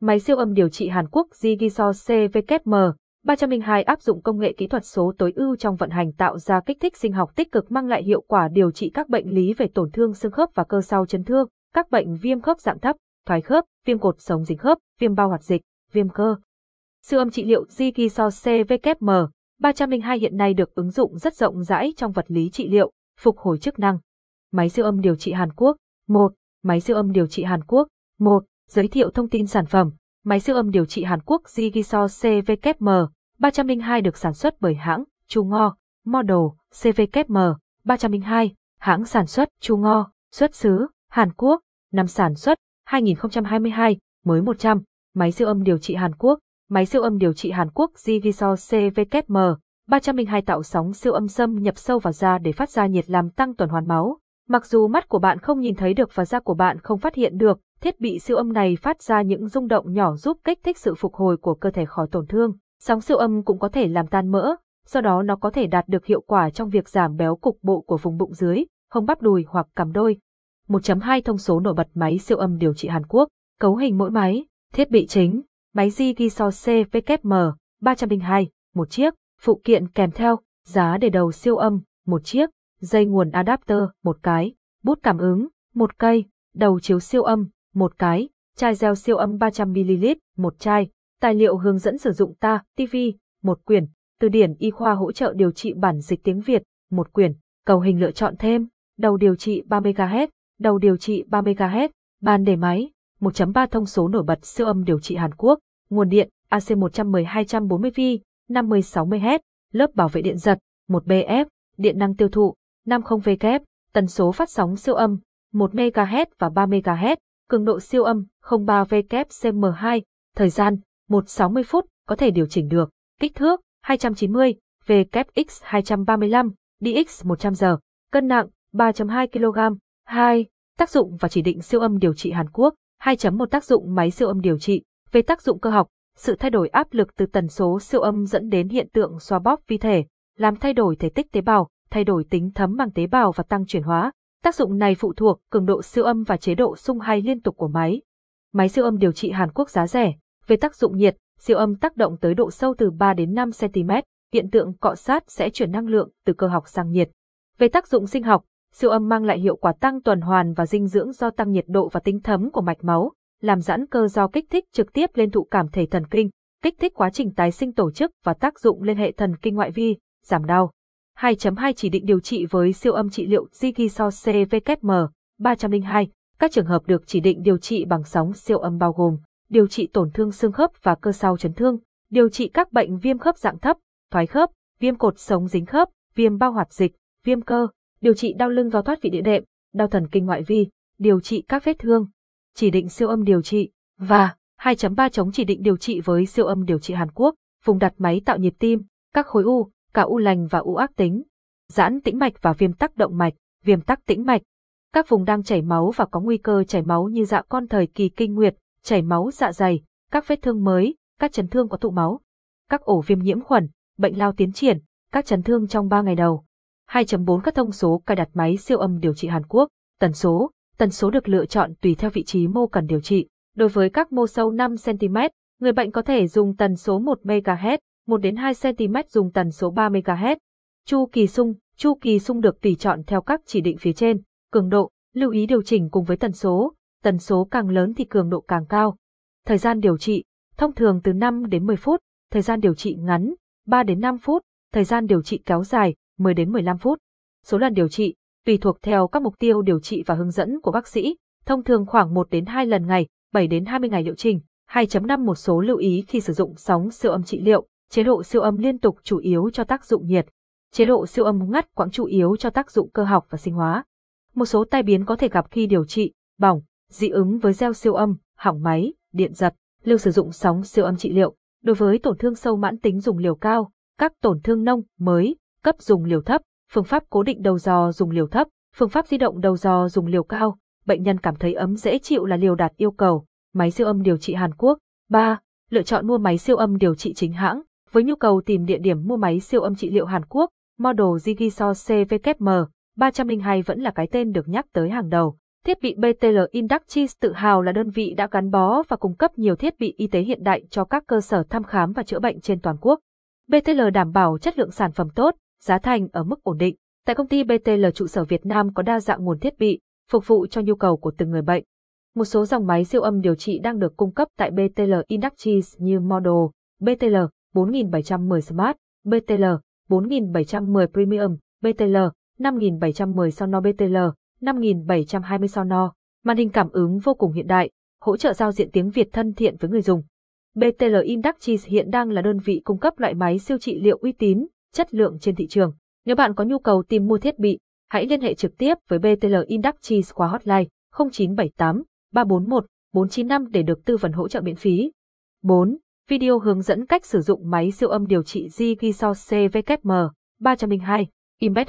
Máy siêu âm điều trị Hàn Quốc Jigiso CVKM 302 áp dụng công nghệ kỹ thuật số tối ưu trong vận hành tạo ra kích thích sinh học tích cực mang lại hiệu quả điều trị các bệnh lý về tổn thương xương khớp và cơ sau chấn thương, các bệnh viêm khớp dạng thấp, thoái khớp, viêm cột sống dính khớp, viêm bao hoạt dịch, viêm cơ. Siêu âm trị liệu Jigiso CVKM 302 hiện nay được ứng dụng rất rộng rãi trong vật lý trị liệu, phục hồi chức năng. Máy siêu âm điều trị Hàn Quốc 1. Máy siêu âm điều trị Hàn Quốc 1. Giới thiệu thông tin sản phẩm. Máy siêu âm điều trị Hàn Quốc Jigiso CVKM 302 được sản xuất bởi hãng Chu Ngo, model CVKM 302, hãng sản xuất Chu Ngo, xuất xứ Hàn Quốc, năm sản xuất 2022, mới 100, máy siêu âm điều trị Hàn Quốc, máy siêu âm điều trị Hàn Quốc Jigiso CVKM 302 tạo sóng siêu âm xâm nhập sâu vào da để phát ra nhiệt làm tăng tuần hoàn máu. Mặc dù mắt của bạn không nhìn thấy được và da của bạn không phát hiện được, thiết bị siêu âm này phát ra những rung động nhỏ giúp kích thích sự phục hồi của cơ thể khỏi tổn thương. Sóng siêu âm cũng có thể làm tan mỡ, do đó nó có thể đạt được hiệu quả trong việc giảm béo cục bộ của vùng bụng dưới, hông bắp đùi hoặc cằm đôi. 1.2 thông số nổi bật máy siêu âm điều trị Hàn Quốc, cấu hình mỗi máy, thiết bị chính, máy Jigiso CVKM 302, một chiếc, phụ kiện kèm theo, giá để đầu siêu âm, một chiếc, dây nguồn adapter, một cái, bút cảm ứng, một cây, đầu chiếu siêu âm, một cái, chai gel siêu âm 300ml, một chai, tài liệu hướng dẫn sử dụng ta, TV, một quyển, từ điển y khoa hỗ trợ điều trị bản dịch tiếng Việt, một quyển, cầu hình lựa chọn thêm, đầu điều trị 3MHz, đầu điều trị 3MHz, bàn để máy, 1.3 thông số nổi bật siêu âm điều trị Hàn Quốc, nguồn điện AC110-240V, 50-60Hz, lớp bảo vệ điện giật, 1BF, điện năng tiêu thụ, 50W, tần số phát sóng siêu âm, 1MHz và 3MHz, cường độ siêu âm, 03WCM2, thời gian, 160 phút, có thể điều chỉnh được, kích thước, 290, WX 235, DX 100 giờ, cân nặng, 3.2 kg, 2. Tác dụng và chỉ định siêu âm điều trị Hàn Quốc, 2.1 tác dụng máy siêu âm điều trị, về tác dụng cơ học, sự thay đổi áp lực từ tần số siêu âm dẫn đến hiện tượng xoa bóp vi thể, làm thay đổi thể tích tế bào, thay đổi tính thấm màng tế bào và tăng chuyển hóa. Tác dụng này phụ thuộc cường độ siêu âm và chế độ sung hay liên tục của máy. Máy siêu âm điều trị Hàn Quốc giá rẻ, về tác dụng nhiệt, siêu âm tác động tới độ sâu từ 3 đến 5 cm, hiện tượng cọ sát sẽ chuyển năng lượng từ cơ học sang nhiệt. Về tác dụng sinh học, siêu âm mang lại hiệu quả tăng tuần hoàn và dinh dưỡng do tăng nhiệt độ và tính thấm của mạch máu, làm giãn cơ do kích thích trực tiếp lên thụ cảm thể thần kinh, kích thích quá trình tái sinh tổ chức và tác dụng lên hệ thần kinh ngoại vi, giảm đau. 2.2 chỉ định điều trị với siêu âm trị liệu Jigiso CVKM 302. Các trường hợp được chỉ định điều trị bằng sóng siêu âm bao gồm điều trị tổn thương xương khớp và cơ sau chấn thương, điều trị các bệnh viêm khớp dạng thấp, thoái khớp, viêm cột sống dính khớp, viêm bao hoạt dịch, viêm cơ, điều trị đau lưng do thoát vị địa đệm, đau thần kinh ngoại vi, điều trị các vết thương, chỉ định siêu âm điều trị và 2.3 chống chỉ định điều trị với siêu âm điều trị Hàn Quốc, vùng đặt máy tạo nhịp tim, các khối u, cả u lành và u ác tính, giãn tĩnh mạch và viêm tắc động mạch, viêm tắc tĩnh mạch, các vùng đang chảy máu và có nguy cơ chảy máu như dạ con thời kỳ kinh nguyệt, chảy máu dạ dày, các vết thương mới, các chấn thương có tụ máu, các ổ viêm nhiễm khuẩn, bệnh lao tiến triển, các chấn thương trong 3 ngày đầu. 2.4 các thông số cài đặt máy siêu âm điều trị Hàn Quốc, tần số, tần số được lựa chọn tùy theo vị trí mô cần điều trị. Đối với các mô sâu 5 cm, người bệnh có thể dùng tần số 1 MHz, 1 đến 2 cm dùng tần số 3 MHz. Chu kỳ sung, chu kỳ sung được tùy chọn theo các chỉ định phía trên, cường độ, lưu ý điều chỉnh cùng với tần số, tần số càng lớn thì cường độ càng cao. Thời gian điều trị, thông thường từ 5 đến 10 phút, thời gian điều trị ngắn, 3 đến 5 phút, thời gian điều trị kéo dài, 10 đến 15 phút. Số lần điều trị, tùy thuộc theo các mục tiêu điều trị và hướng dẫn của bác sĩ, thông thường khoảng 1 đến 2 lần ngày, 7 đến 20 ngày liệu trình. 2.5 một số lưu ý khi sử dụng sóng siêu âm trị liệu, chế độ siêu âm liên tục chủ yếu cho tác dụng nhiệt, chế độ siêu âm ngắt quãng chủ yếu cho tác dụng cơ học và sinh hóa. Một số tai biến có thể gặp khi điều trị, bỏng, dị ứng với gel siêu âm, hỏng máy, điện giật, lưu sử dụng sóng siêu âm trị liệu. Đối với tổn thương sâu mãn tính dùng liều cao, các tổn thương nông, mới, cấp dùng liều thấp, phương pháp cố định đầu dò dùng liều thấp, phương pháp di động đầu dò dùng liều cao, bệnh nhân cảm thấy ấm dễ chịu là liều đạt yêu cầu, máy siêu âm điều trị Hàn Quốc. 3. Lựa chọn mua máy siêu âm điều trị chính hãng. Với nhu cầu tìm địa điểm mua máy siêu âm trị liệu Hàn Quốc, model Jigiso CVKM 302 vẫn là cái tên được nhắc tới hàng đầu. Thiết bị BTL Inductis tự hào là đơn vị đã gắn bó và cung cấp nhiều thiết bị y tế hiện đại cho các cơ sở thăm khám và chữa bệnh trên toàn quốc. BTL đảm bảo chất lượng sản phẩm tốt, giá thành ở mức ổn định. Tại công ty BTL trụ sở Việt Nam có đa dạng nguồn thiết bị, phục vụ cho nhu cầu của từng người bệnh. Một số dòng máy siêu âm điều trị đang được cung cấp tại BTL Inductis như Model, BTL 4710 Smart, BTL 4710 Premium, BTL 5710 Sono BTL 5720 Sono. Màn hình cảm ứng vô cùng hiện đại, hỗ trợ giao diện tiếng Việt thân thiện với người dùng. BTL Industries hiện đang là đơn vị cung cấp loại máy siêu trị liệu uy tín, chất lượng trên thị trường. Nếu bạn có nhu cầu tìm mua thiết bị, hãy liên hệ trực tiếp với BTL Industries qua hotline 0978 341 495 để được tư vấn hỗ trợ miễn phí. 4. Video hướng dẫn cách sử dụng máy siêu âm điều trị Zigiso CVKM 302 Imbed